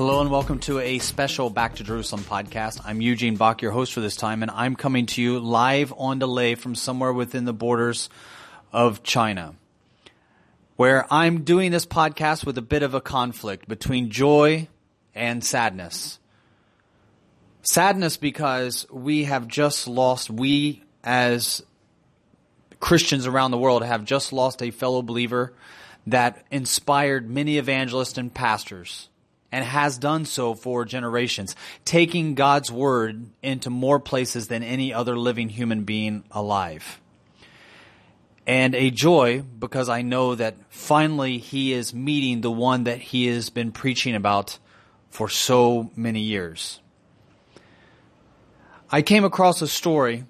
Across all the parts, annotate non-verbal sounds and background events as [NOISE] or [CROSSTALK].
Hello and welcome to a special Back to Jerusalem podcast. I'm Eugene Bach, your host for this time, and I'm coming to you live on delay from somewhere within the borders of China, where I'm doing this podcast with a bit of a conflict between joy and sadness. Sadness because we have just lost, we as Christians around the world have just lost a fellow believer that inspired many evangelists and pastors and has done so for generations, taking God's word into more places than any other living human being alive. And a joy because I know that finally he is meeting the one that he has been preaching about for so many years. I came across a story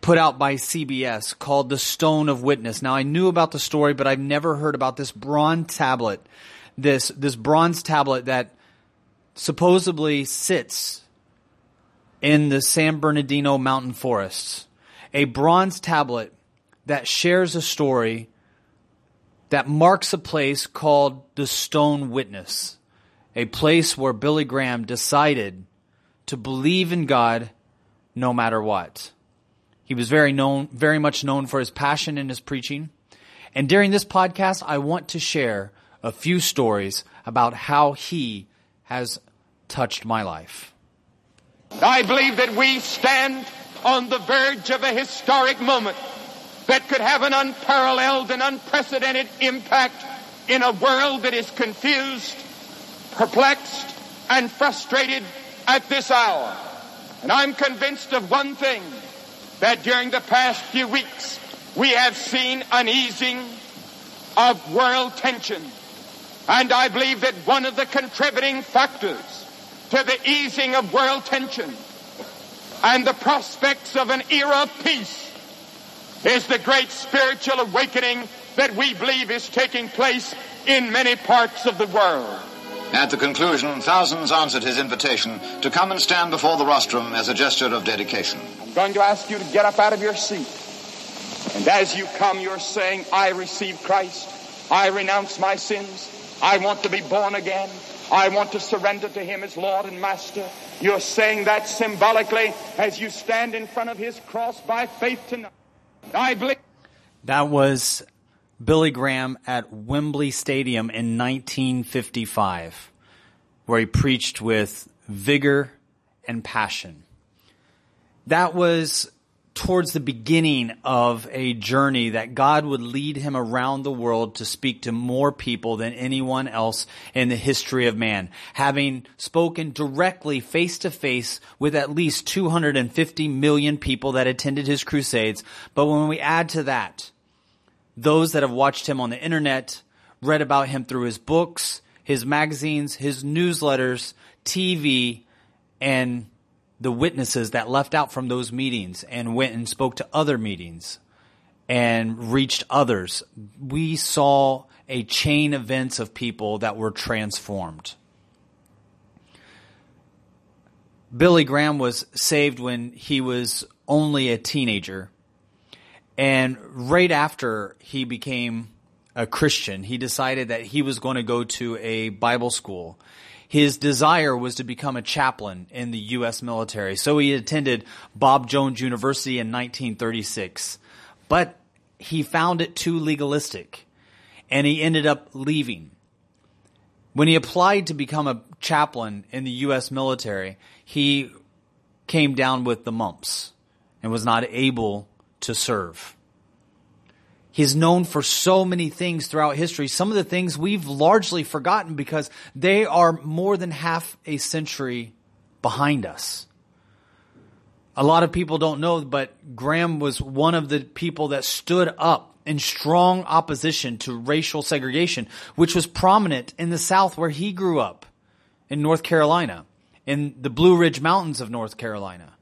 put out by CBS called The Stone of Witness. Now I knew about the story, but I've never heard about this bronze tablet, this, this bronze tablet that supposedly sits in the San Bernardino mountain forests. A bronze tablet that shares a story that marks a place called the Stone Witness, a place where Billy Graham decided to believe in God no matter what. He was very known, very much known for his passion in his preaching. And during this podcast, I want to share a few stories about how he has touched my life. I believe that we stand on the verge of a historic moment that could have an unparalleled and unprecedented impact in a world that is confused, perplexed, and frustrated at this hour. And I'm convinced of one thing, that during the past few weeks, we have seen an easing of world tension. And I believe that one of the contributing factors to the easing of world tension and the prospects of an era of peace is the great spiritual awakening that we believe is taking place in many parts of the world. At the conclusion, thousands answered his invitation to come and stand before the rostrum as a gesture of dedication. I'm going to ask you to get up out of your seat. And as you come, you're saying, I receive Christ. I renounce my sins. I want to be born again. I want to surrender to Him as Lord and Master. You're saying that symbolically as you stand in front of His cross by faith tonight. I believe. That was Billy Graham at Wembley Stadium in 1955, where he preached with vigor and passion. That was towards the beginning of a journey that God would lead him around the world to speak to more people than anyone else in the history of man, having spoken directly face to face with at least 250 million people that attended his crusades. But when we add to that, those that have watched him on the internet, read about him through his books, his magazines, his newsletters, TV, and the witnesses that left out from those meetings and went and spoke to other meetings and reached others. We saw a chain events of people that were transformed. Billy Graham was saved when he was only a teenager. And right after he became a Christian, he decided that he was going to go to a Bible school. His desire was to become a chaplain in the U.S. military. So he attended Bob Jones University in 1936. But he found it too legalistic and he ended up leaving. When he applied to become a chaplain in the U.S. military, he came down with the mumps and was not able to serve. He's known for so many things throughout history. Some of the things we've largely forgotten because they are more than half a century behind us. A lot of people don't know, but Graham was one of the people that stood up in strong opposition to racial segregation, which was prominent in the South where he grew up in North Carolina, in the Blue Ridge Mountains of North Carolina.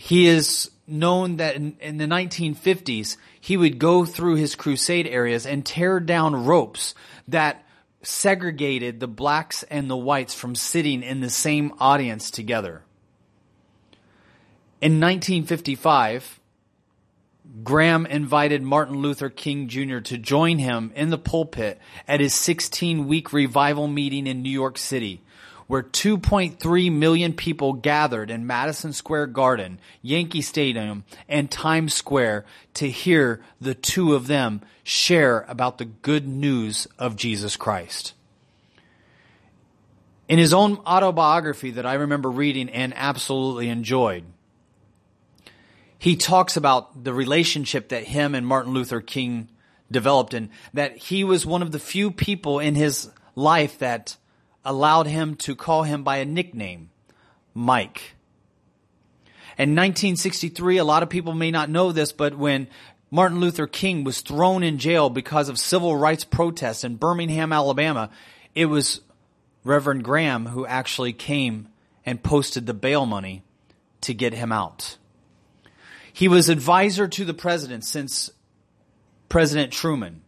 He is known that in, in, the 1950s, he would go through his crusade areas and tear down ropes that segregated the blacks and the whites from sitting in the same audience together. In 1955, Graham invited Martin Luther King Jr. to join him in the pulpit at his 16 week revival meeting in New York City, where 2.3 million people gathered in Madison Square Garden, Yankee Stadium, and Times Square to hear the two of them share about the good news of Jesus Christ. In his own autobiography that I remember reading and absolutely enjoyed, he talks about the relationship that him and Martin Luther King developed and that he was one of the few people in his life that allowed him to call him by a nickname, Mike. In 1963, a lot of people may not know this, but when Martin Luther King was thrown in jail because of civil rights protests in Birmingham, Alabama, it was Reverend Graham who actually came and posted the bail money to get him out. He was advisor to the president since President Truman.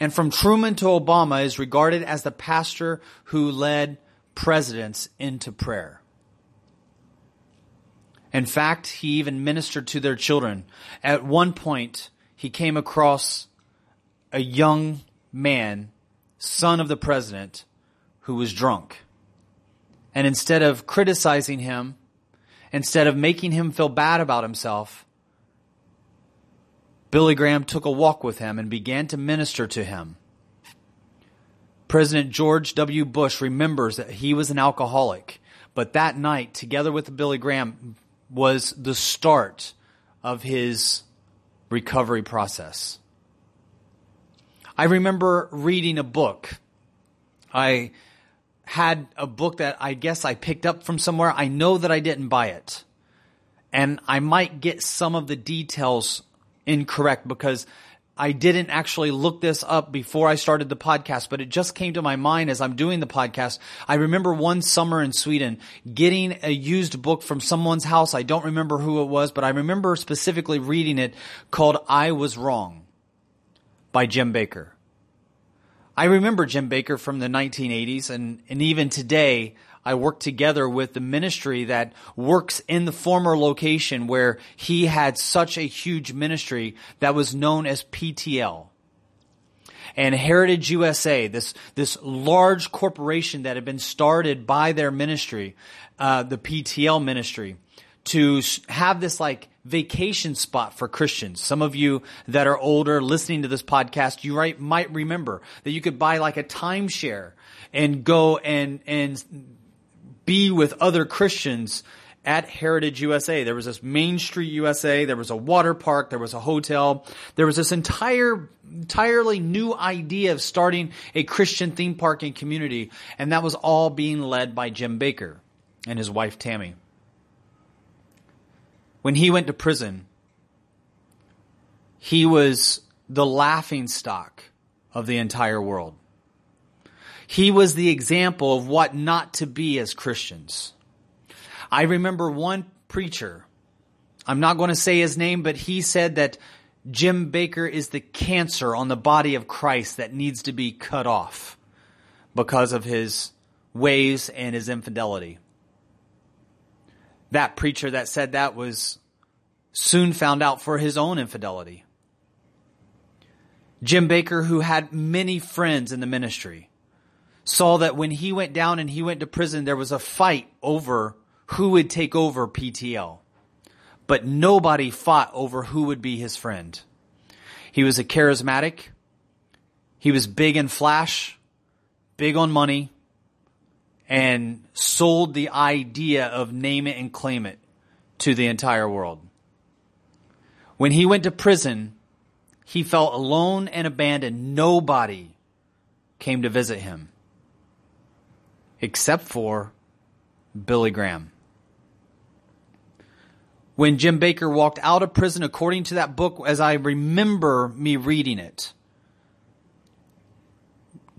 And from Truman to Obama is regarded as the pastor who led presidents into prayer. In fact, he even ministered to their children. At one point, he came across a young man, son of the president, who was drunk. And instead of criticizing him, instead of making him feel bad about himself, Billy Graham took a walk with him and began to minister to him. President George W. Bush remembers that he was an alcoholic, but that night, together with Billy Graham, was the start of his recovery process. I remember reading a book. I had a book that I guess I picked up from somewhere. I know that I didn't buy it. And I might get some of the details incorrect because I didn't actually look this up before I started the podcast, but it just came to my mind as I'm doing the podcast. I remember one summer in Sweden getting a used book from someone's house. I don't remember who it was, but I remember specifically reading it called I Was Wrong by Jim Bakker. I remember Jim Bakker from the 1980s and, and even today, I work together with the ministry that works in the former location where he had such a huge ministry that was known as PTL. And Heritage USA, this, this large corporation that had been started by their ministry, uh, the PTL ministry, to have this like vacation spot for Christians. Some of you that are older listening to this podcast, you might remember that you could buy like a timeshare and go and, and be with other Christians at Heritage USA. There was this Main Street USA, there was a water park, there was a hotel, there was this entire, entirely new idea of starting a Christian theme park and community, and that was all being led by Jim Bakker and his wife Tammy. When he went to prison, he was the laughing stock of the entire world. He was the example of what not to be as Christians. I remember one preacher, I'm not going to say his name, but he said that Jim Bakker is the cancer on the body of Christ that needs to be cut off because of his ways and his infidelity. That preacher that said that was soon found out for his own infidelity. Jim Bakker, who had many friends in the ministry, saw that when he went down and he went to prison, there was a fight over who would take over PTL. But nobody fought over who would be his friend. He was a charismatic. He was big in flash, big on money, and sold the idea of name it and claim it to the entire world. When he went to prison, he felt alone and abandoned. Nobody came to visit him except for Billy Graham. when Jim Bakker walked out of prison, according to that book, as I remember me reading it,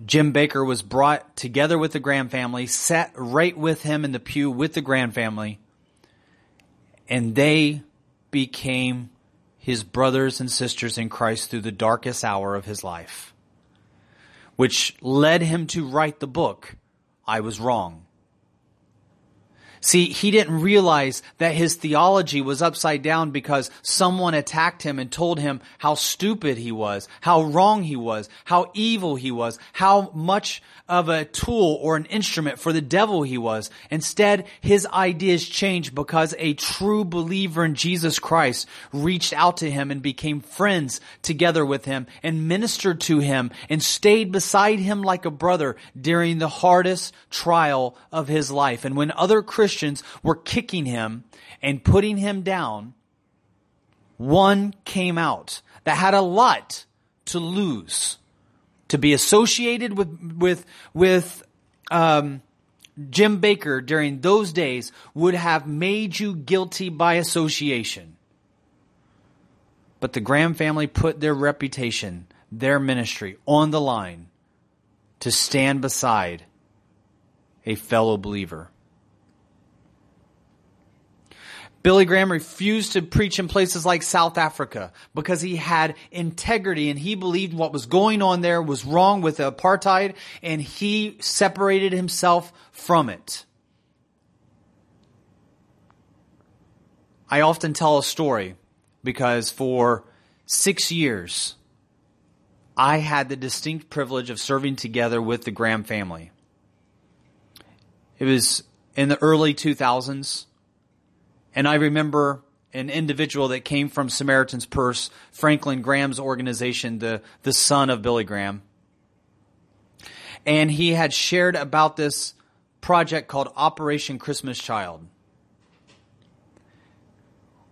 Jim Bakker was brought together with the Graham family, sat right with him in the pew with the Graham family, and they became his brothers and sisters in Christ through the darkest hour of his life, which led him to write the book, I Was Wrong. See, he didn't realize that his theology was upside down because someone attacked him and told him how stupid he was, how wrong he was, how evil he was, how much of a tool or an instrument for the devil he was. Instead, his ideas changed because a true believer in Jesus Christ reached out to him and became friends together with him and ministered to him and stayed beside him like a brother during the hardest trial of his life. And when other Christians were kicking him and putting him down, one came out that had a lot to lose to be associated with with with um, Jim Bakker during those days would have made you guilty by association. But the Graham family put their reputation, their ministry on the line to stand beside a fellow believer. Billy Graham refused to preach in places like South Africa because he had integrity and he believed what was going on there was wrong with apartheid and he separated himself from it. I often tell a story because for six years, I had the distinct privilege of serving together with the Graham family. It was in the early 2000s. And I remember an individual that came from Samaritan's Purse, Franklin Graham's organization, the, the son of Billy Graham. And he had shared about this project called Operation Christmas Child.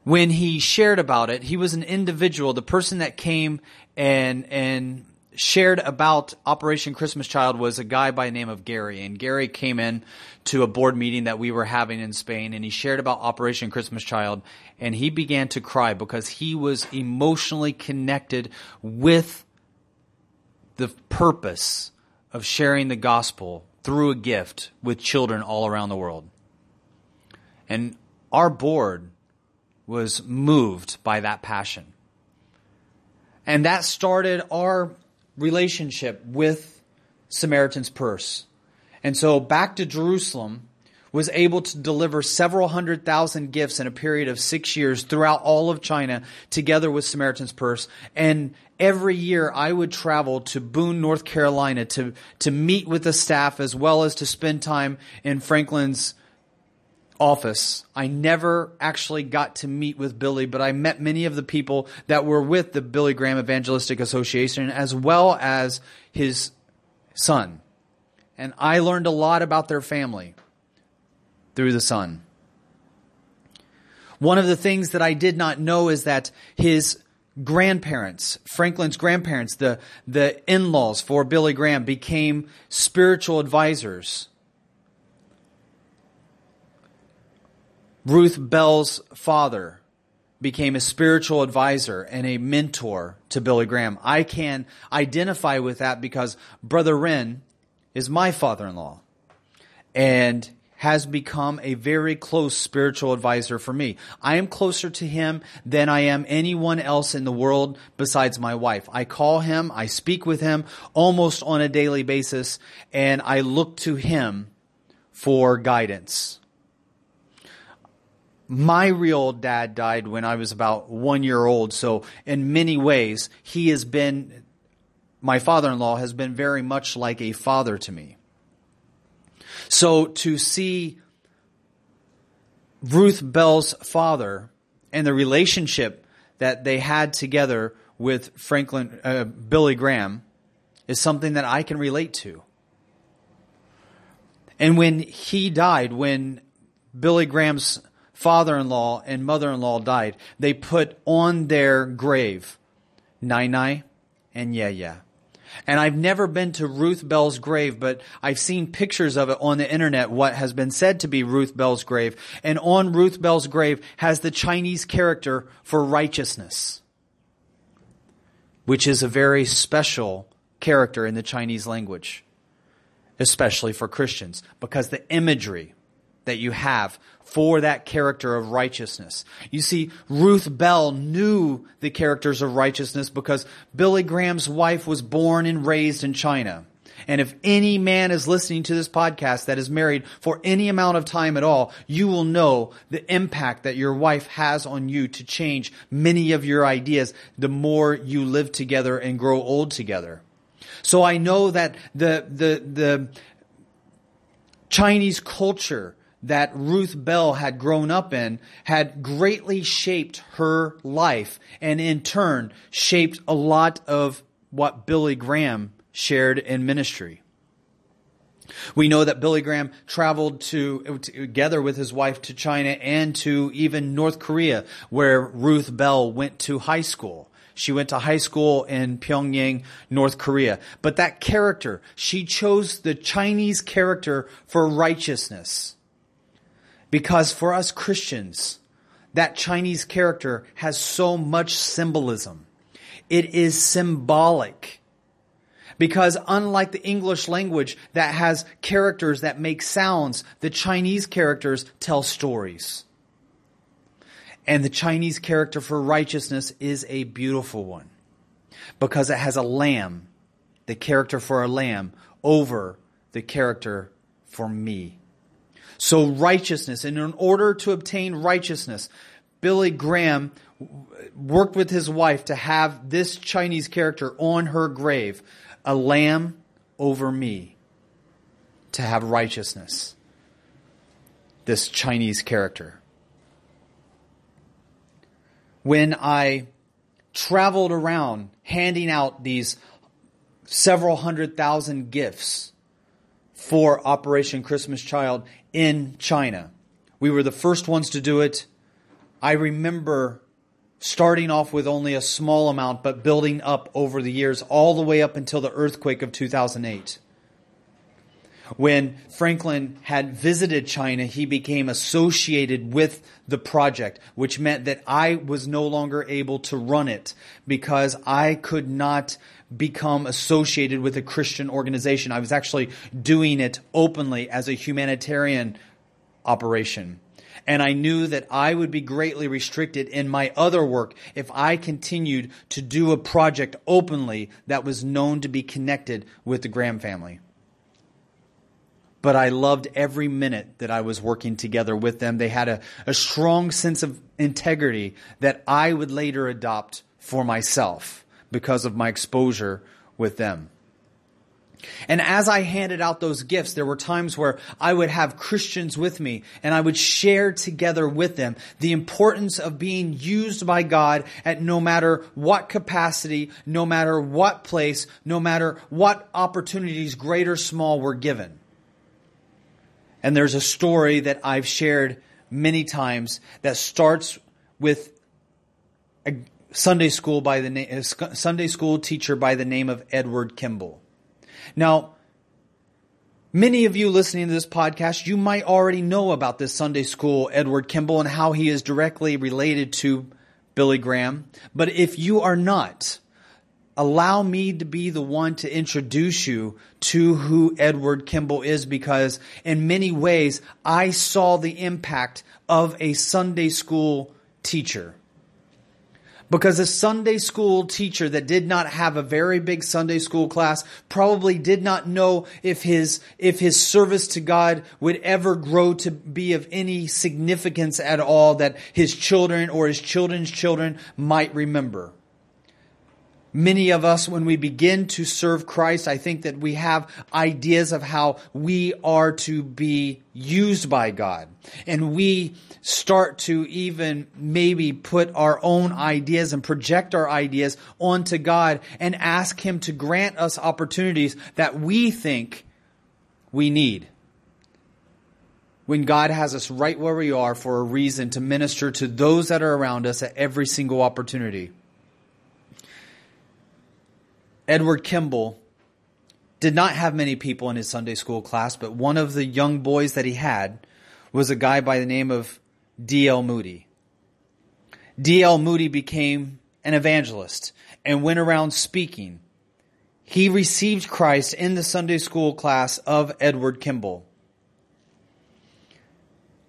When he shared about it, he was an individual, the person that came and, and shared about Operation Christmas Child was a guy by the name of Gary. And Gary came in to a board meeting that we were having in Spain and he shared about Operation Christmas Child and he began to cry because he was emotionally connected with the purpose of sharing the gospel through a gift with children all around the world. And our board was moved by that passion. And that started our relationship with Samaritan's Purse. And so back to Jerusalem was able to deliver several hundred thousand gifts in a period of six years throughout all of China together with Samaritan's Purse. And every year I would travel to Boone, North Carolina to, to meet with the staff as well as to spend time in Franklin's office. I never actually got to meet with Billy, but I met many of the people that were with the Billy Graham Evangelistic Association as well as his son. And I learned a lot about their family through the son. One of the things that I did not know is that his grandparents, Franklin's grandparents, the, the in-laws for Billy Graham became spiritual advisors Ruth Bell's father became a spiritual advisor and a mentor to Billy Graham. I can identify with that because Brother Wren is my father-in-law and has become a very close spiritual advisor for me. I am closer to him than I am anyone else in the world besides my wife. I call him, I speak with him almost on a daily basis, and I look to him for guidance my real dad died when I was about one year old. So in many ways, he has been, my father-in-law has been very much like a father to me. So to see Ruth Bell's father and the relationship that they had together with Franklin, uh, Billy Graham is something that I can relate to. And when he died, when Billy Graham's father-in-law and mother-in-law died, they put on their grave Nai Nai and Yeah Yeah. And I've never been to Ruth Bell's grave, but I've seen pictures of it on the internet, what has been said to be Ruth Bell's grave. And on Ruth Bell's grave has the Chinese character for righteousness, which is a very special character in the Chinese language, especially for Christians, because the imagery that you have for that character of righteousness. You see, Ruth Bell knew the characters of righteousness because Billy Graham's wife was born and raised in China. And if any man is listening to this podcast that is married for any amount of time at all, you will know the impact that your wife has on you to change many of your ideas the more you live together and grow old together. So I know that the, the, the Chinese culture that Ruth Bell had grown up in had greatly shaped her life and in turn shaped a lot of what Billy Graham shared in ministry. We know that Billy Graham traveled to, together with his wife to China and to even North Korea, where Ruth Bell went to high school. She went to high school in Pyongyang, North Korea. But that character, she chose the Chinese character for righteousness. Because for us Christians, that Chinese character has so much symbolism. It is symbolic. Because unlike the English language that has characters that make sounds, the Chinese characters tell stories. And the Chinese character for righteousness is a beautiful one. Because it has a lamb, the character for a lamb, over the character for me. So righteousness, and in order to obtain righteousness, Billy Graham worked with his wife to have this Chinese character on her grave, a lamb over me, to have righteousness. This Chinese character. When I traveled around handing out these several hundred thousand gifts for Operation Christmas Child in China. We were the first ones to do it. I remember starting off with only a small amount, but building up over the years, all the way up until the earthquake of 2008. When Franklin had visited China, he became associated with the project, which meant that I was no longer able to run it because I could not become associated with a Christian organization. I was actually doing it openly as a humanitarian operation. And I knew that I would be greatly restricted in my other work if I continued to do a project openly that was known to be connected with the Graham family. But I loved every minute that I was working together with them. They had a, a strong sense of integrity that I would later adopt for myself because of my exposure with them. And as I handed out those gifts, there were times where I would have Christians with me and I would share together with them the importance of being used by God at no matter what capacity, no matter what place, no matter what opportunities, great or small, were given. And there's a story that I've shared many times that starts with a, Sunday school by the name, uh, Sunday school teacher by the name of Edward Kimball. Now, many of you listening to this podcast, you might already know about this Sunday school Edward Kimball and how he is directly related to Billy Graham. But if you are not, allow me to be the one to introduce you to who Edward Kimball is because in many ways I saw the impact of a Sunday school teacher. Because a Sunday school teacher that did not have a very big Sunday school class probably did not know if his, if his service to God would ever grow to be of any significance at all that his children or his children's children might remember. Many of us, when we begin to serve Christ, I think that we have ideas of how we are to be used by God. And we start to even maybe put our own ideas and project our ideas onto God and ask Him to grant us opportunities that we think we need. When God has us right where we are for a reason to minister to those that are around us at every single opportunity. Edward Kimball did not have many people in his Sunday school class, but one of the young boys that he had was a guy by the name of D.L. Moody. D.L. Moody became an evangelist and went around speaking. He received Christ in the Sunday school class of Edward Kimball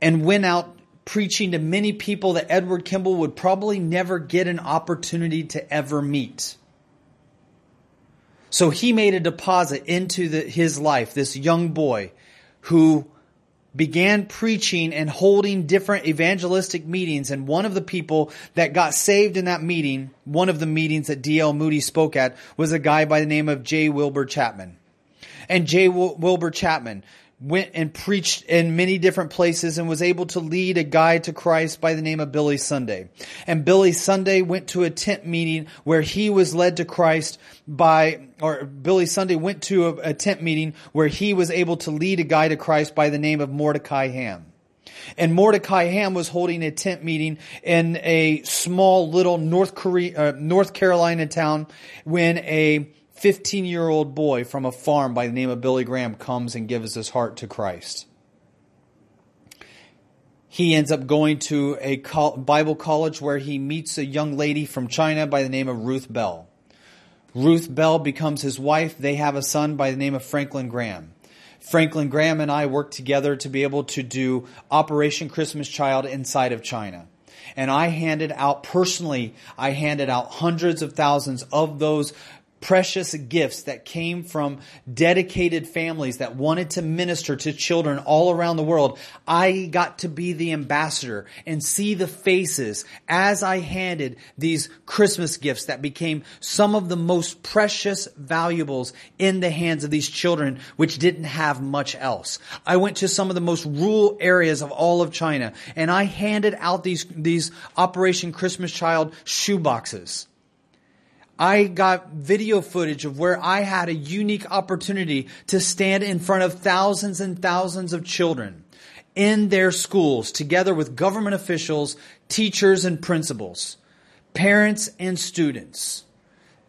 and went out preaching to many people that Edward Kimball would probably never get an opportunity to ever meet. So he made a deposit into the, his life, this young boy who began preaching and holding different evangelistic meetings. And one of the people that got saved in that meeting, one of the meetings that D.L. Moody spoke at, was a guy by the name of J. Wilbur Chapman. And J. Wilbur Chapman went and preached in many different places and was able to lead a guy to Christ by the name of Billy Sunday. And Billy Sunday went to a tent meeting where he was led to Christ by, or Billy Sunday went to a, a tent meeting where he was able to lead a guy to Christ by the name of Mordecai Ham. And Mordecai Ham was holding a tent meeting in a small little North Korea, uh, North Carolina town when a 15 year old boy from a farm by the name of Billy Graham comes and gives his heart to Christ. He ends up going to a Bible college where he meets a young lady from China by the name of Ruth Bell. Ruth Bell becomes his wife. They have a son by the name of Franklin Graham. Franklin Graham and I worked together to be able to do Operation Christmas Child inside of China. And I handed out personally, I handed out hundreds of thousands of those precious gifts that came from dedicated families that wanted to minister to children all around the world. I got to be the ambassador and see the faces as I handed these Christmas gifts that became some of the most precious valuables in the hands of these children, which didn't have much else. I went to some of the most rural areas of all of China and I handed out these, these Operation Christmas Child shoeboxes I got video footage of where I had a unique opportunity to stand in front of thousands and thousands of children in their schools together with government officials, teachers and principals, parents and students,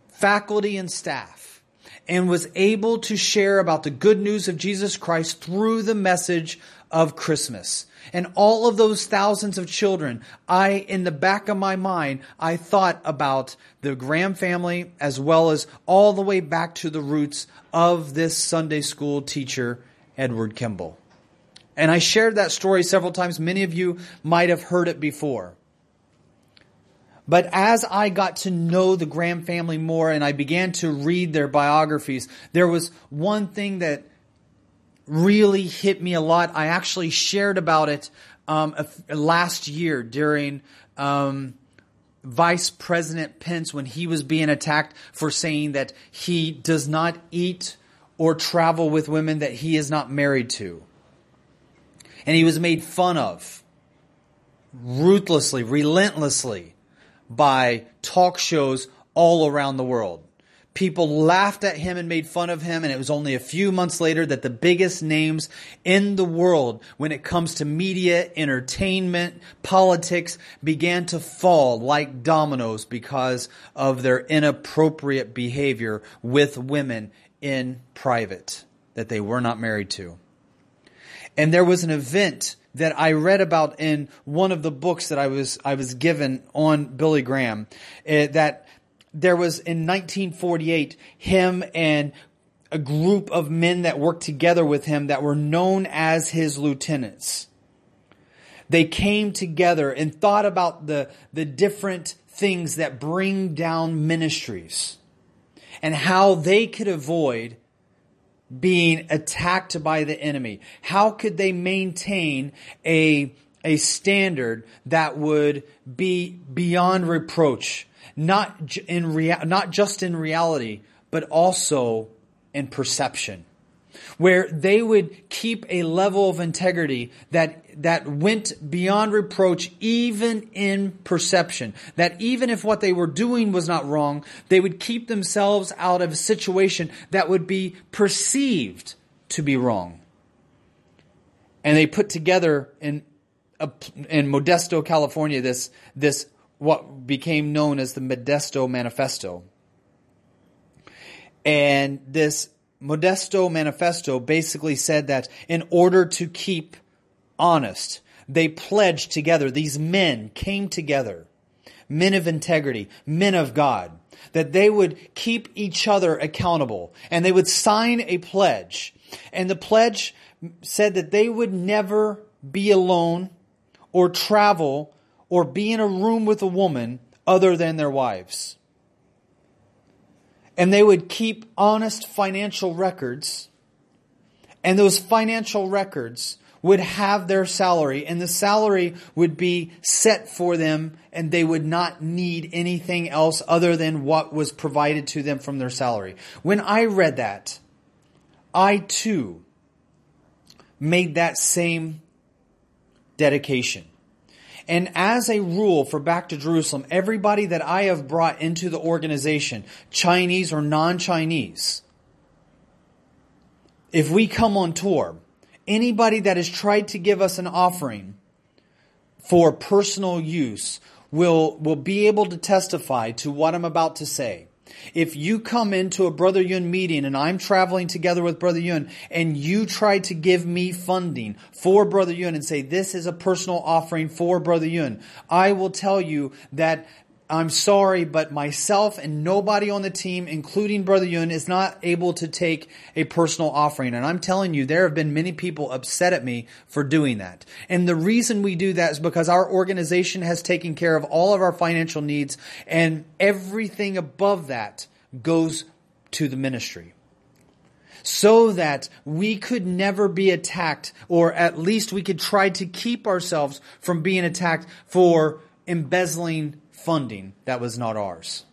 faculty and staff, and was able to share about the good news of Jesus Christ through the message of Christmas. And all of those thousands of children, I, in the back of my mind, I thought about the Graham family as well as all the way back to the roots of this Sunday school teacher, Edward Kimball. And I shared that story several times. Many of you might have heard it before. But as I got to know the Graham family more and I began to read their biographies, there was one thing that really hit me a lot. I actually shared about it um, last year during um, Vice President Pence when he was being attacked for saying that he does not eat or travel with women that he is not married to. And he was made fun of ruthlessly, relentlessly by talk shows all around the world. People laughed at him and made fun of him, and it was only a few months later that the biggest names in the world when it comes to media, entertainment, politics began to fall like dominoes because of their inappropriate behavior with women in private that they were not married to. And there was an event that I read about in one of the books that I was I was given on Billy Graham uh, that there was in 1948 him and a group of men that worked together with him that were known as his lieutenants. They came together and thought about the, the different things that bring down ministries and how they could avoid being attacked by the enemy. How could they maintain a, a standard that would be beyond reproach not in rea- not just in reality, but also in perception. Where they would keep a level of integrity that, that went beyond reproach even in perception. That even if what they were doing was not wrong, they would keep themselves out of a situation that would be perceived to be wrong. And they put together in, in Modesto, California, this, this what became known as the Modesto Manifesto. And this Modesto Manifesto basically said that in order to keep honest, they pledged together. These men came together, men of integrity, men of God, that they would keep each other accountable and they would sign a pledge. And the pledge said that they would never be alone or travel or be in a room with a woman other than their wives. And they would keep honest financial records. And those financial records would have their salary and the salary would be set for them and they would not need anything else other than what was provided to them from their salary. When I read that, I too made that same dedication. And as a rule for Back to Jerusalem, everybody that I have brought into the organization, Chinese or non-Chinese, if we come on tour, anybody that has tried to give us an offering for personal use will, will be able to testify to what I'm about to say. If you come into a Brother Yun meeting and I'm traveling together with Brother Yun and you try to give me funding for Brother Yun and say this is a personal offering for Brother Yun, I will tell you that I'm sorry, but myself and nobody on the team, including Brother Yun, is not able to take a personal offering. And I'm telling you, there have been many people upset at me for doing that. And the reason we do that is because our organization has taken care of all of our financial needs and everything above that goes to the ministry so that we could never be attacked, or at least we could try to keep ourselves from being attacked for embezzling funding that was not ours.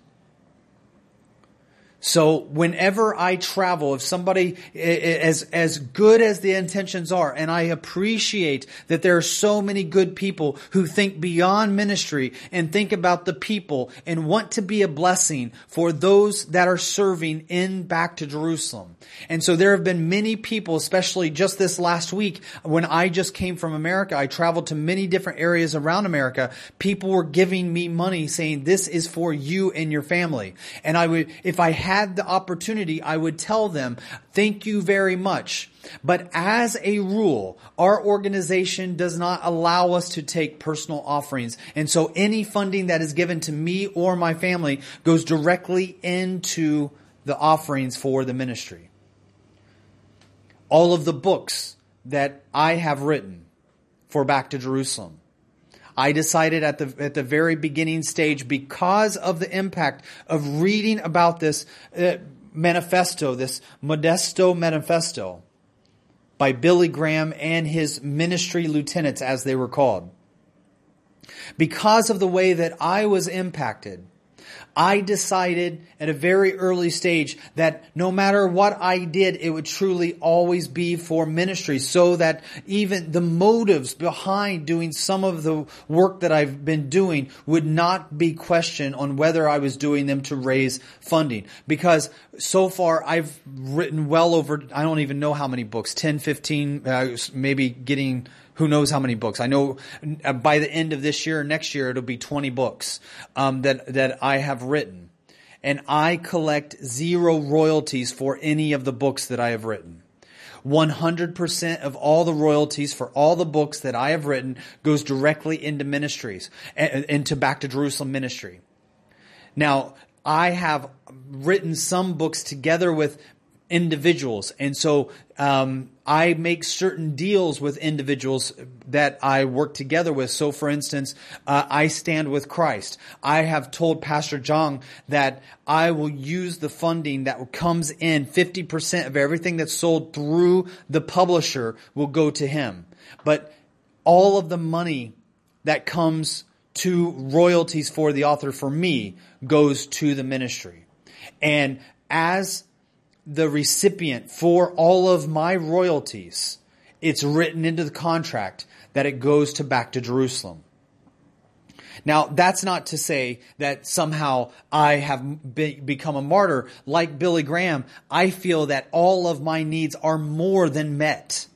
So whenever I travel, if somebody, as, as good as the intentions are, and I appreciate that there are so many good people who think beyond ministry and think about the people and want to be a blessing for those that are serving in back to Jerusalem. And so there have been many people, especially just this last week, when I just came from America, I traveled to many different areas around America. People were giving me money saying, this is for you and your family. And I would, if I had the opportunity, I would tell them, thank you very much. But as a rule, our organization does not allow us to take personal offerings. And so any funding that is given to me or my family goes directly into the offerings for the ministry. All of the books that I have written for Back to Jerusalem I decided at the, at the very beginning stage because of the impact of reading about this uh, manifesto, this Modesto manifesto by Billy Graham and his ministry lieutenants as they were called. Because of the way that I was impacted, I decided at a very early stage that no matter what I did, it would truly always be for ministry so that even the motives behind doing some of the work that I've been doing would not be questioned on whether I was doing them to raise funding. Because so far I've written well over, I don't even know how many books, 10, 15, uh, maybe getting who knows how many books. I know uh, by the end of this year next year, it'll be 20 books um, that, that I have written. And I collect zero royalties for any of the books that I have written. 100% of all the royalties for all the books that I have written goes directly into ministries, into Back to Jerusalem ministry. Now, I have written some books together with individuals. And so um, I make certain deals with individuals that I work together with. So, for instance, uh, I stand with Christ. I have told Pastor Zhang that I will use the funding that comes in. 50% of everything that's sold through the publisher will go to him. But all of the money that comes to royalties for the author for me goes to the ministry. And as the recipient for all of my royalties, it's written into the contract that it goes to back to Jerusalem. Now, that's not to say that somehow I have be, become a martyr. Like Billy Graham, I feel that all of my needs are more than met.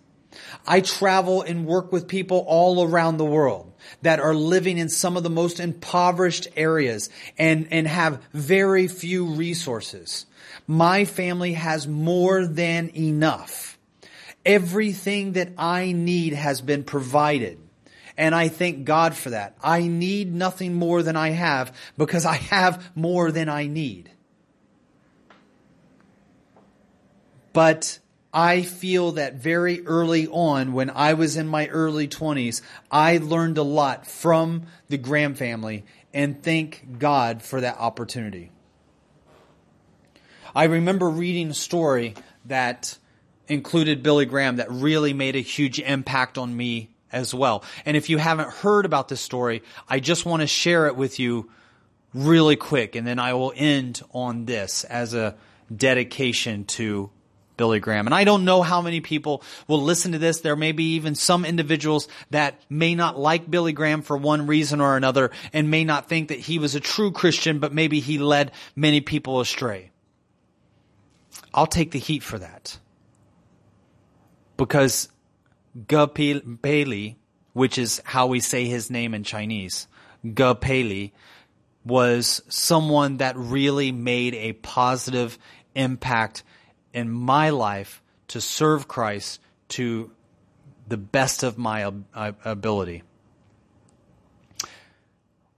I travel and work with people all around the world. that are living in some of the most impoverished areas and, and have very few resources. My family has more than enough. Everything that I need has been provided. And I thank God for that. I need nothing more than I have because I have more than I need. But I feel that very early on, when I was in my early 20s, I learned a lot from the Graham family and thank God for that opportunity. I remember reading a story that included Billy Graham that really made a huge impact on me as well. And if you haven't heard about this story, I just want to share it with you really quick and then I will end on this as a dedication to Billy Graham. And I don't know how many people will listen to this. There may be even some individuals that may not like Billy Graham for one reason or another and may not think that he was a true Christian, but maybe he led many people astray. I'll take the heat for that. Because Ge which is how we say his name in Chinese, Ge was someone that really made a positive impact in my life to serve Christ to the best of my ability.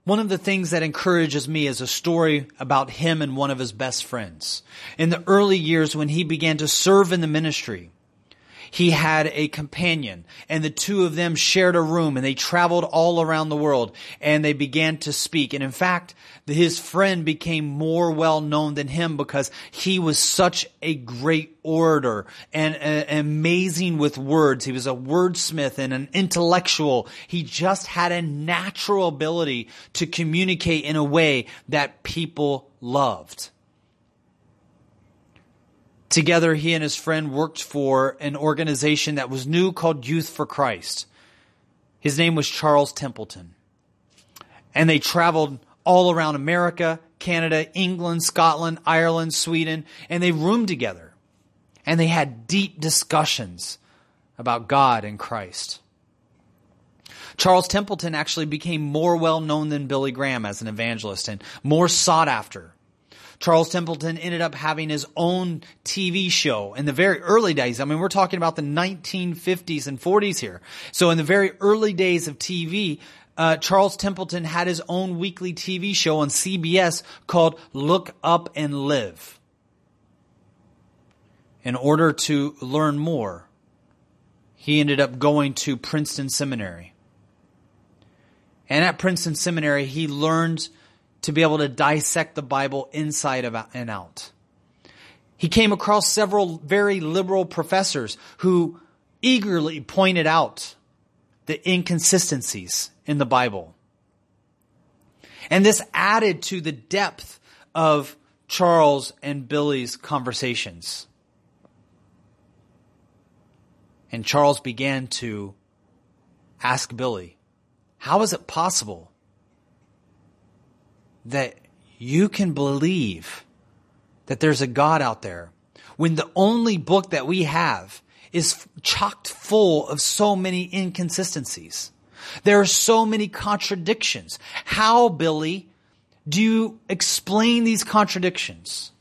One of the things that encourages me is a story about him and one of his best friends. In the early years when he began to serve in the ministry, he had a companion and the two of them shared a room and they traveled all around the world and they began to speak. And in fact, his friend became more well known than him because he was such a great orator and uh, amazing with words. He was a wordsmith and an intellectual. He just had a natural ability to communicate in a way that people loved. Together, he and his friend worked for an organization that was new called Youth for Christ. His name was Charles Templeton. And they traveled all around America, Canada, England, Scotland, Ireland, Sweden, and they roomed together. And they had deep discussions about God and Christ. Charles Templeton actually became more well known than Billy Graham as an evangelist and more sought after Charles Templeton ended up having his own TV show in the very early days. I mean, we're talking about the 1950s and 40s here. So in the very early days of TV, uh, Charles Templeton had his own weekly TV show on CBS called Look Up and Live. In order to learn more, he ended up going to Princeton Seminary. And at Princeton Seminary, he learned to be able to dissect the Bible inside and out. He came across several very liberal professors who eagerly pointed out the inconsistencies in the Bible. And this added to the depth of Charles and Billy's conversations. And Charles began to ask Billy, how is it possible that you can believe that there's a God out there when the only book that we have is chocked full of so many inconsistencies. There are so many contradictions. How, Billy, do you explain these contradictions?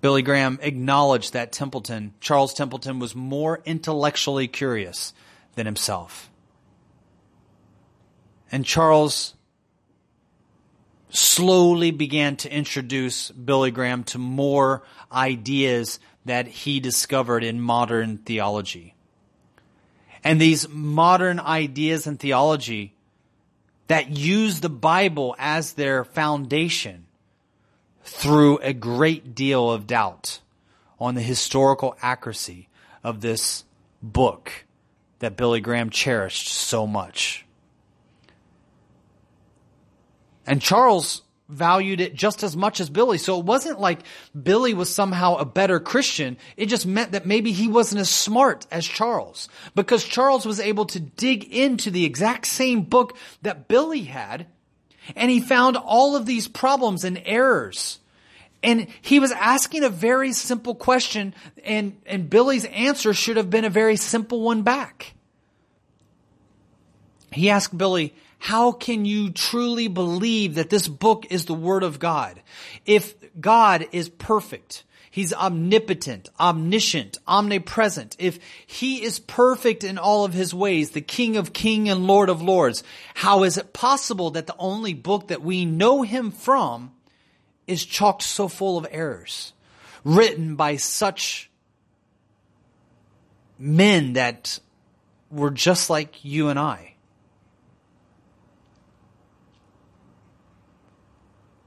Billy Graham acknowledged that Templeton, Charles Templeton, was more intellectually curious than himself. And Charles slowly began to introduce Billy Graham to more ideas that he discovered in modern theology. And these modern ideas in theology that use the Bible as their foundation through a great deal of doubt on the historical accuracy of this book that Billy Graham cherished so much. And Charles valued it just as much as Billy. So it wasn't like Billy was somehow a better Christian. It just meant that maybe he wasn't as smart as Charles because Charles was able to dig into the exact same book that Billy had and he found all of these problems and errors. And he was asking a very simple question and, and Billy's answer should have been a very simple one back. he asked Billy, how can you truly believe that this book is the Word of God? If God is perfect, He's omnipotent, omniscient, omnipresent. If He is perfect in all of His ways, the King of King and Lord of Lords, how is it possible that the only book that we know Him from is chalked so full of errors, written by such men that were just like you and I?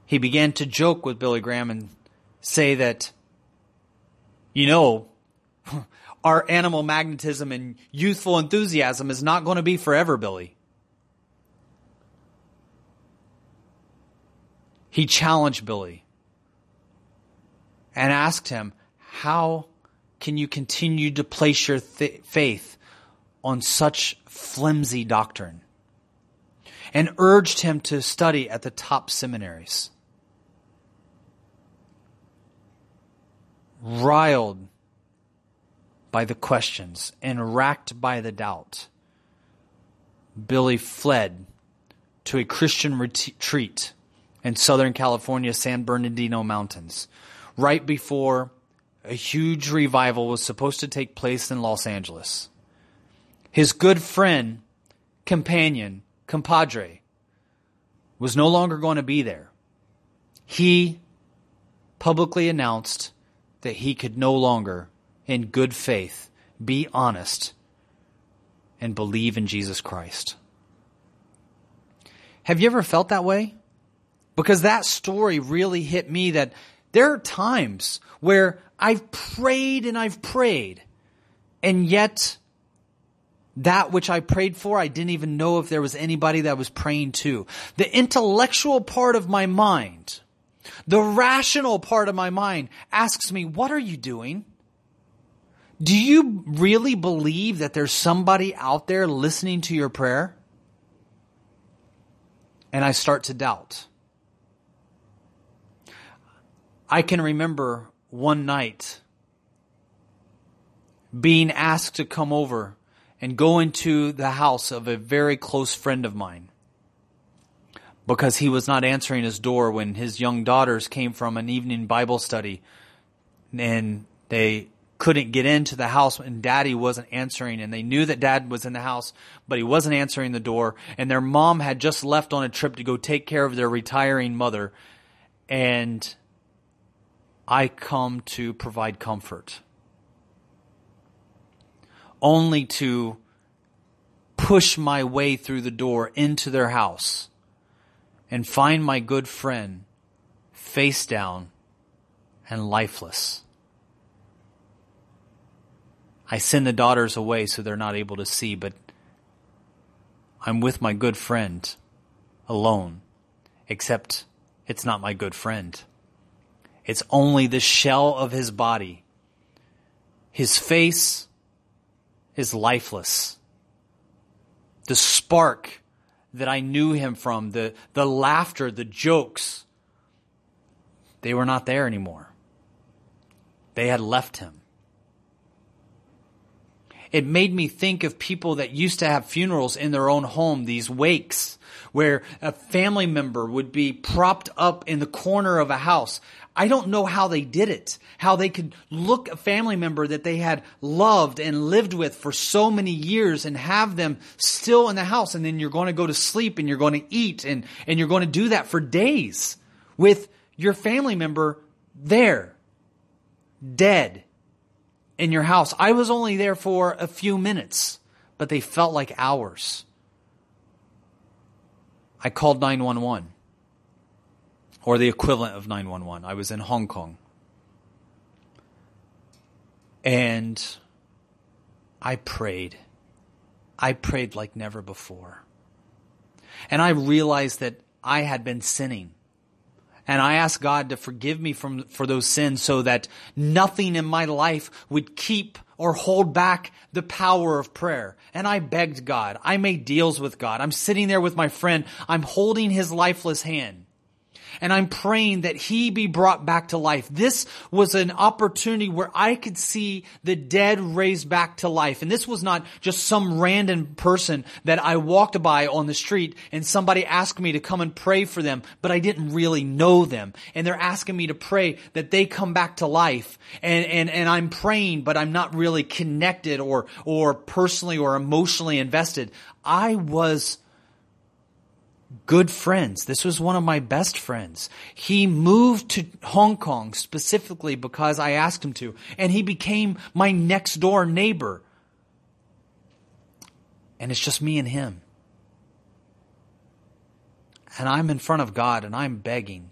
He began to joke with Billy Graham and say that, you know, [LAUGHS] our animal magnetism and youthful enthusiasm is not going to be forever, Billy. He challenged Billy and asked him, How can you continue to place your th- faith on such flimsy doctrine? And urged him to study at the top seminaries. Riled by the questions and racked by the doubt, Billy fled to a Christian retreat in Southern California, San Bernardino Mountains, right before a huge revival was supposed to take place in Los Angeles. His good friend, companion, compadre, was no longer going to be there. He publicly announced that he could no longer, in good faith, be honest and believe in Jesus Christ. Have you ever felt that way? Because that story really hit me that there are times where I've prayed and I've prayed, and yet that which I prayed for, I didn't even know if there was anybody that was praying to. The intellectual part of my mind the rational part of my mind asks me, what are you doing? Do you really believe that there's somebody out there listening to your prayer? And I start to doubt. I can remember one night being asked to come over and go into the house of a very close friend of mine because he was not answering his door when his young daughters came from an evening Bible study. And they couldn't get into the house and daddy wasn't answering. And they knew that dad was in the house but he wasn't answering the door. And their mom had just left on a trip to go take care of their retiring mother. And I come to provide comfort. Only to push my way through the door into their house and find my good friend face down and lifeless. I send the daughters away so they're not able to see, but I'm with my good friend alone, except it's not my good friend. It's only the shell of his body. His face is lifeless. The spark that I knew him from, the, the laughter, the jokes, they were not there anymore. They had left him. It made me think of people that used to have funerals in their own home, these wakes, where a family member would be propped up in the corner of a house. I don't know how they did it, how they could look a family member that they had loved and lived with for so many years and have them still in the house. And then you're going to go to sleep and you're going to eat and, and you're going to do that for days with your family member there, dead in your house. I was only there for a few minutes, but they felt like hours. I called 911 or the equivalent of 911. I was in Hong Kong. And I prayed. I prayed like never before. And I realized that I had been sinning. And I asked God to forgive me from, for those sins so that nothing in my life would keep or hold back the power of prayer. And I begged God. I made deals with God. I'm sitting there with my friend. I'm holding his lifeless hand. And I'm praying that he be brought back to life. This was an opportunity where I could see the dead raised back to life. And this was not just some random person that I walked by on the street and somebody asked me to come and pray for them, but I didn't really know them. And they're asking me to pray that they come back to life. And, and, and I'm praying, but I'm not really connected or, or personally or emotionally invested. I was good friends. This was one of my best friends. He moved to Hong Kong specifically because I asked him to, and he became my next door neighbor. And it's just me and him. And I'm in front of God and I'm begging.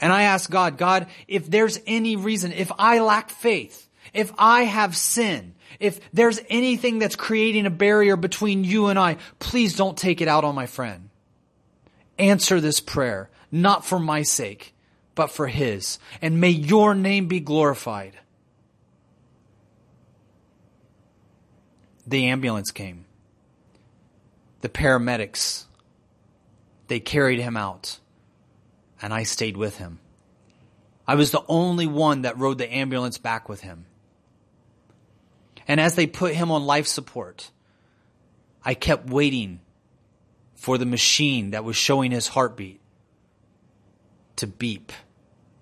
And I ask God, God, if there's any reason, if I lack faith, if I have sin, if there's anything that's creating a barrier between you and I, please don't take it out on my friend. Answer this prayer, not for my sake, but for his. And may your name be glorified. The ambulance came. The paramedics, they carried him out. And I stayed with him. I was the only one that rode the ambulance back with him. And as they put him on life support, I kept waiting for the machine that was showing his heartbeat to beep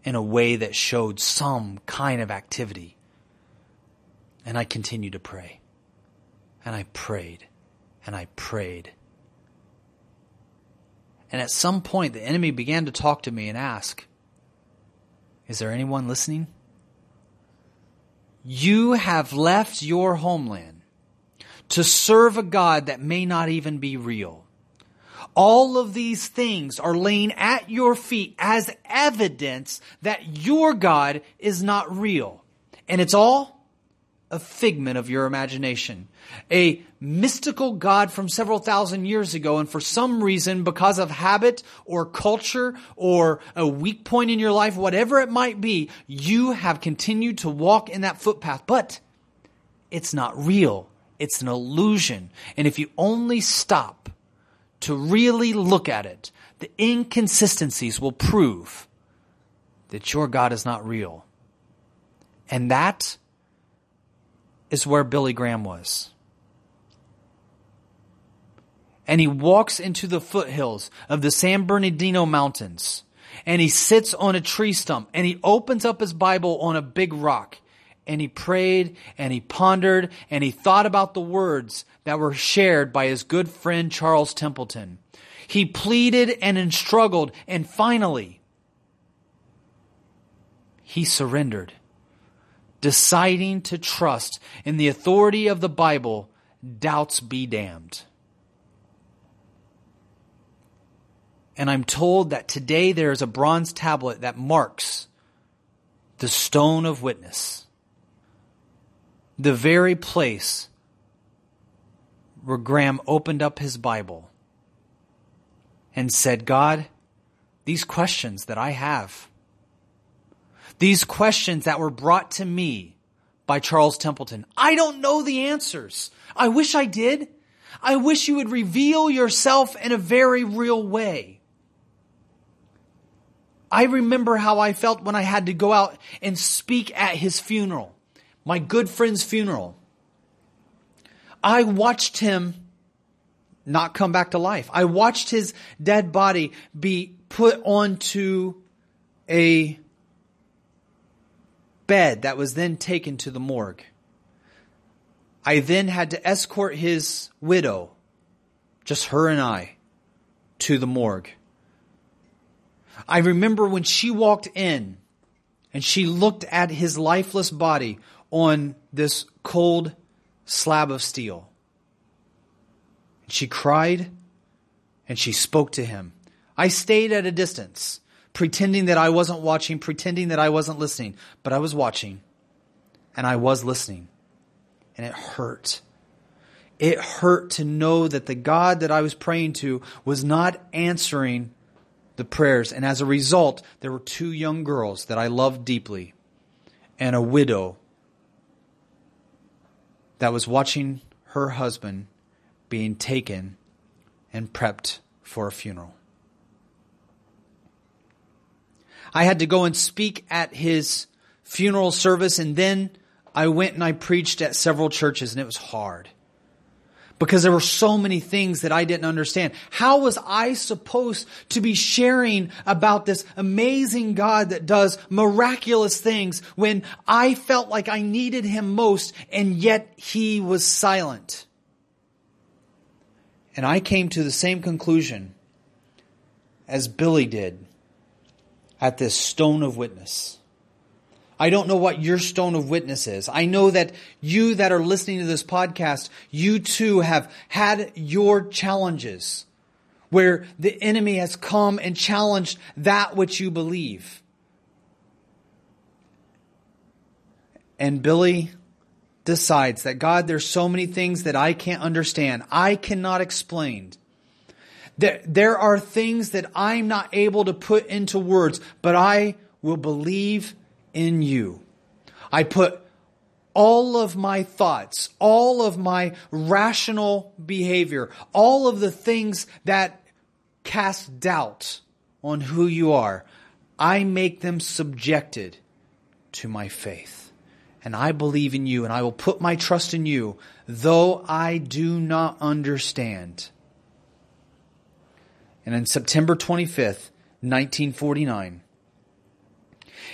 in a way that showed some kind of activity. And I continued to pray. And I prayed. And I prayed. And at some point, the enemy began to talk to me and ask, Is there anyone listening? You have left your homeland to serve a God that may not even be real. All of these things are laying at your feet as evidence that your God is not real. And it's all a figment of your imagination. A mystical God from several thousand years ago, and for some reason, because of habit or culture or a weak point in your life, whatever it might be, you have continued to walk in that footpath. But it's not real. It's an illusion. And if you only stop to really look at it, the inconsistencies will prove that your God is not real. And that is where Billy Graham was. And he walks into the foothills of the San Bernardino Mountains and he sits on a tree stump and he opens up his Bible on a big rock and he prayed and he pondered and he thought about the words that were shared by his good friend Charles Templeton. He pleaded and struggled and finally he surrendered deciding to trust in the authority of the Bible, doubts be damned. And I'm told that today there is a bronze tablet that marks the stone of witness, the very place where Graham opened up his Bible and said, God, these questions that I have, these questions that were brought to me by Charles Templeton. I don't know the answers. I wish I did. I wish you would reveal yourself in a very real way. I remember how I felt when I had to go out and speak at his funeral, my good friend's funeral. I watched him not come back to life. I watched his dead body be put onto a bed that was then taken to the morgue. I then had to escort his widow, just her and I, to the morgue. I remember when she walked in and she looked at his lifeless body on this cold slab of steel. She cried and she spoke to him. I stayed at a distance pretending that I wasn't watching, pretending that I wasn't listening, but I was watching and I was listening. And it hurt. It hurt to know that the God that I was praying to was not answering the prayers. And as a result, there were two young girls that I loved deeply and a widow that was watching her husband being taken and prepped for a funeral. I had to go and speak at his funeral service and then I went and I preached at several churches and it was hard. Because there were so many things that I didn't understand. How was I supposed to be sharing about this amazing God that does miraculous things when I felt like I needed him most and yet he was silent? And I came to the same conclusion as Billy did at this stone of witness. I don't know what your stone of witness is. I know that you that are listening to this podcast, you too have had your challenges where the enemy has come and challenged that which you believe. And Billy decides that God, there's so many things that I can't understand. I cannot explain. There, there are things that I'm not able to put into words, but I will believe in you. I put all of my thoughts, all of my rational behavior, all of the things that cast doubt on who you are, I make them subjected to my faith. And I believe in you and I will put my trust in you, though I do not understand. And on September 25th, 1949,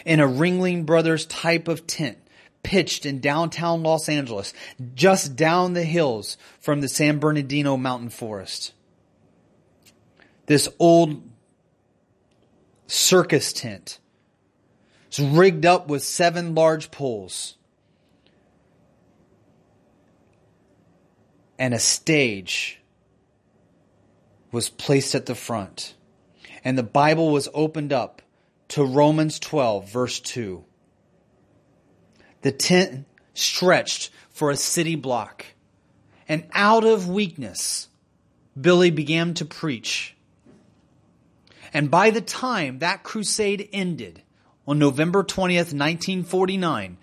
in a Ringling Brothers type of tent pitched in downtown Los Angeles, just down the hills from the San Bernardino mountain forest. This old circus tent is rigged up with seven large poles and a stage was placed at the front and the Bible was opened up to Romans 12, verse 2. The tent stretched for a city block, and out of weakness, Billy began to preach. And by the time that crusade ended on November 20th, 1949,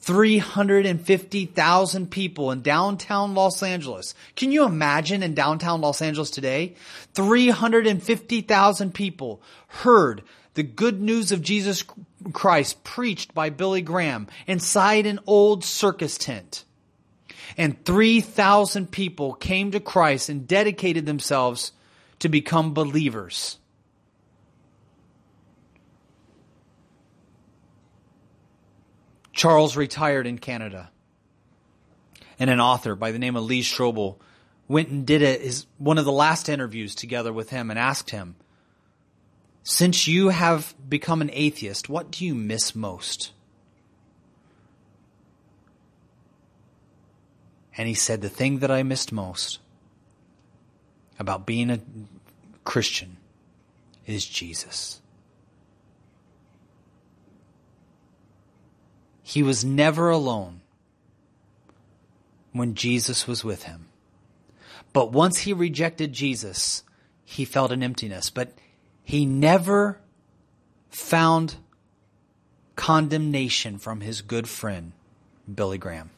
350,000 people in downtown Los Angeles. Can you imagine in downtown Los Angeles today? 350,000 people heard the good news of Jesus Christ preached by Billy Graham inside an old circus tent. And 3,000 people came to Christ and dedicated themselves to become believers. Charles retired in Canada. And an author by the name of Lee Strobel went and did a, his, one of the last interviews together with him and asked him, since you have become an atheist, what do you miss most? And he said, The thing that I missed most about being a Christian is Jesus. He was never alone when Jesus was with him. But once he rejected Jesus, he felt an emptiness. But he never found condemnation from his good friend, Billy Graham.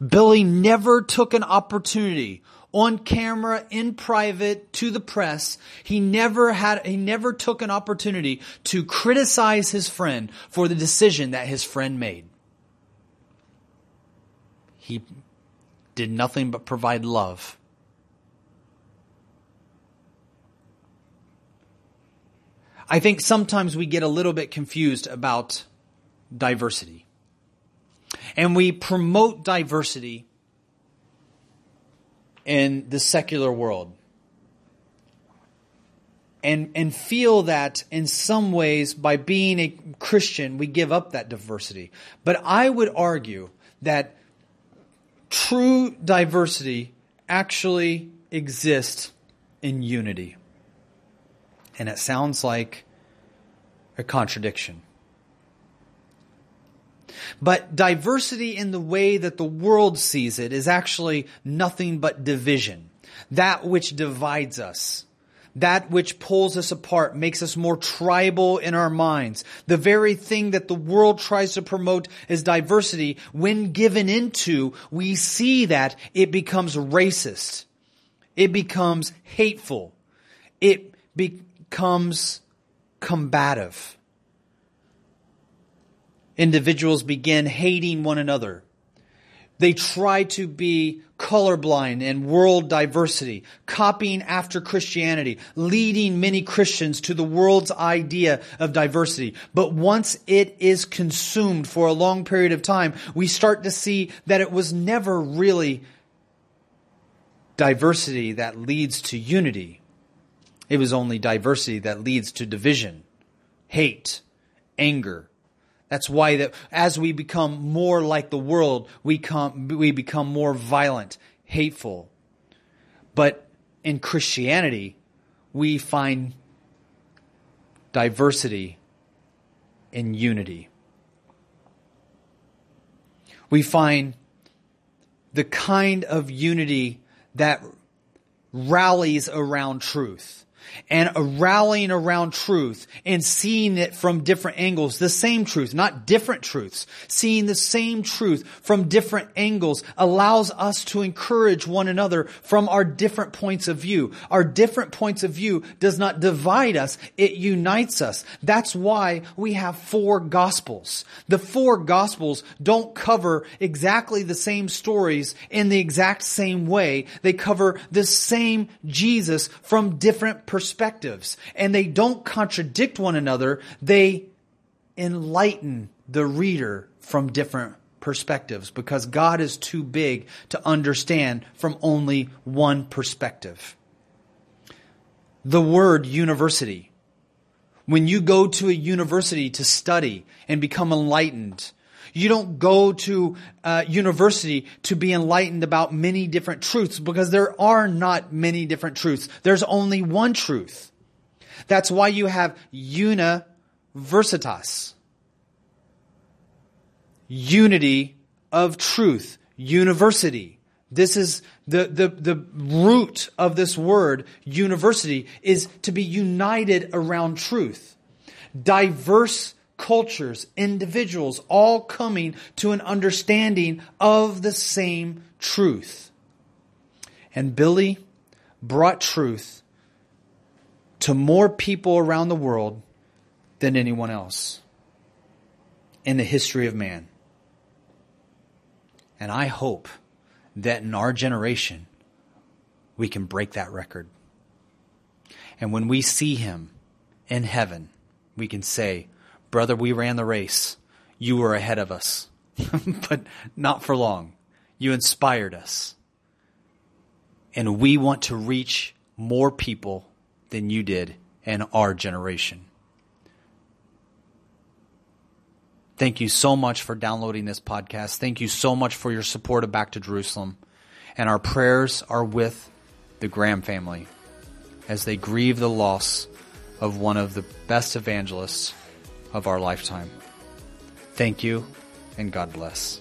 Billy never took an opportunity on camera, in private, to the press. He never had, he never took an opportunity to criticize his friend for the decision that his friend made. He did nothing but provide love I think sometimes we get a little bit confused about diversity. And we promote diversity in the secular world. And, and feel that in some ways, by being a Christian, we give up that diversity. But I would argue that true diversity actually exists in unity and it sounds like a contradiction. But diversity in the way that the world sees it is actually nothing but division. That which divides us. That which pulls us apart, makes us more tribal in our minds. The very thing that the world tries to promote as diversity, when given into, we see that it becomes racist. It becomes hateful. It becomes combative. Individuals begin hating one another. They try to be colorblind and world diversity, copying after Christianity, leading many Christians to the world's idea of diversity. But once it is consumed for a long period of time, we start to see that it was never really diversity that leads to unity. It was only diversity that leads to division, hate, anger, that's why that as we become more like the world, we come we become more violent, hateful. But in Christianity, we find diversity in unity. We find the kind of unity that rallies around truth and rallying around truth and seeing it from different angles, the same truth, not different truths, seeing the same truth from different angles allows us to encourage one another from our different points of view. Our different points of view does not divide us, it unites us. That's why we have four gospels. The four gospels don't cover exactly the same stories in the exact same way. They cover the same Jesus from different perspectives perspectives and they don't contradict one another. They enlighten the reader from different perspectives because God is too big to understand from only one perspective. The word university. When you go to a university to study and become enlightened, you don't go to uh, university to be enlightened about many different truths because there are not many different truths. There's only one truth. That's why you have universitas. Unity of truth. University. This is the, the, the root of this word, university, is to be united around truth. Diverse cultures, individuals, all coming to an understanding of the same truth. And Billy brought truth to more people around the world than anyone else in the history of man. And I hope that in our generation, we can break that record. And when we see him in heaven, we can say, Brother, we ran the race. You were ahead of us, [LAUGHS] but not for long. You inspired us. And we want to reach more people than you did in our generation. Thank you so much for downloading this podcast. Thank you so much for your support of Back to Jerusalem. And our prayers are with the Graham family as they grieve the loss of one of the best evangelists of our lifetime. Thank you, and God bless.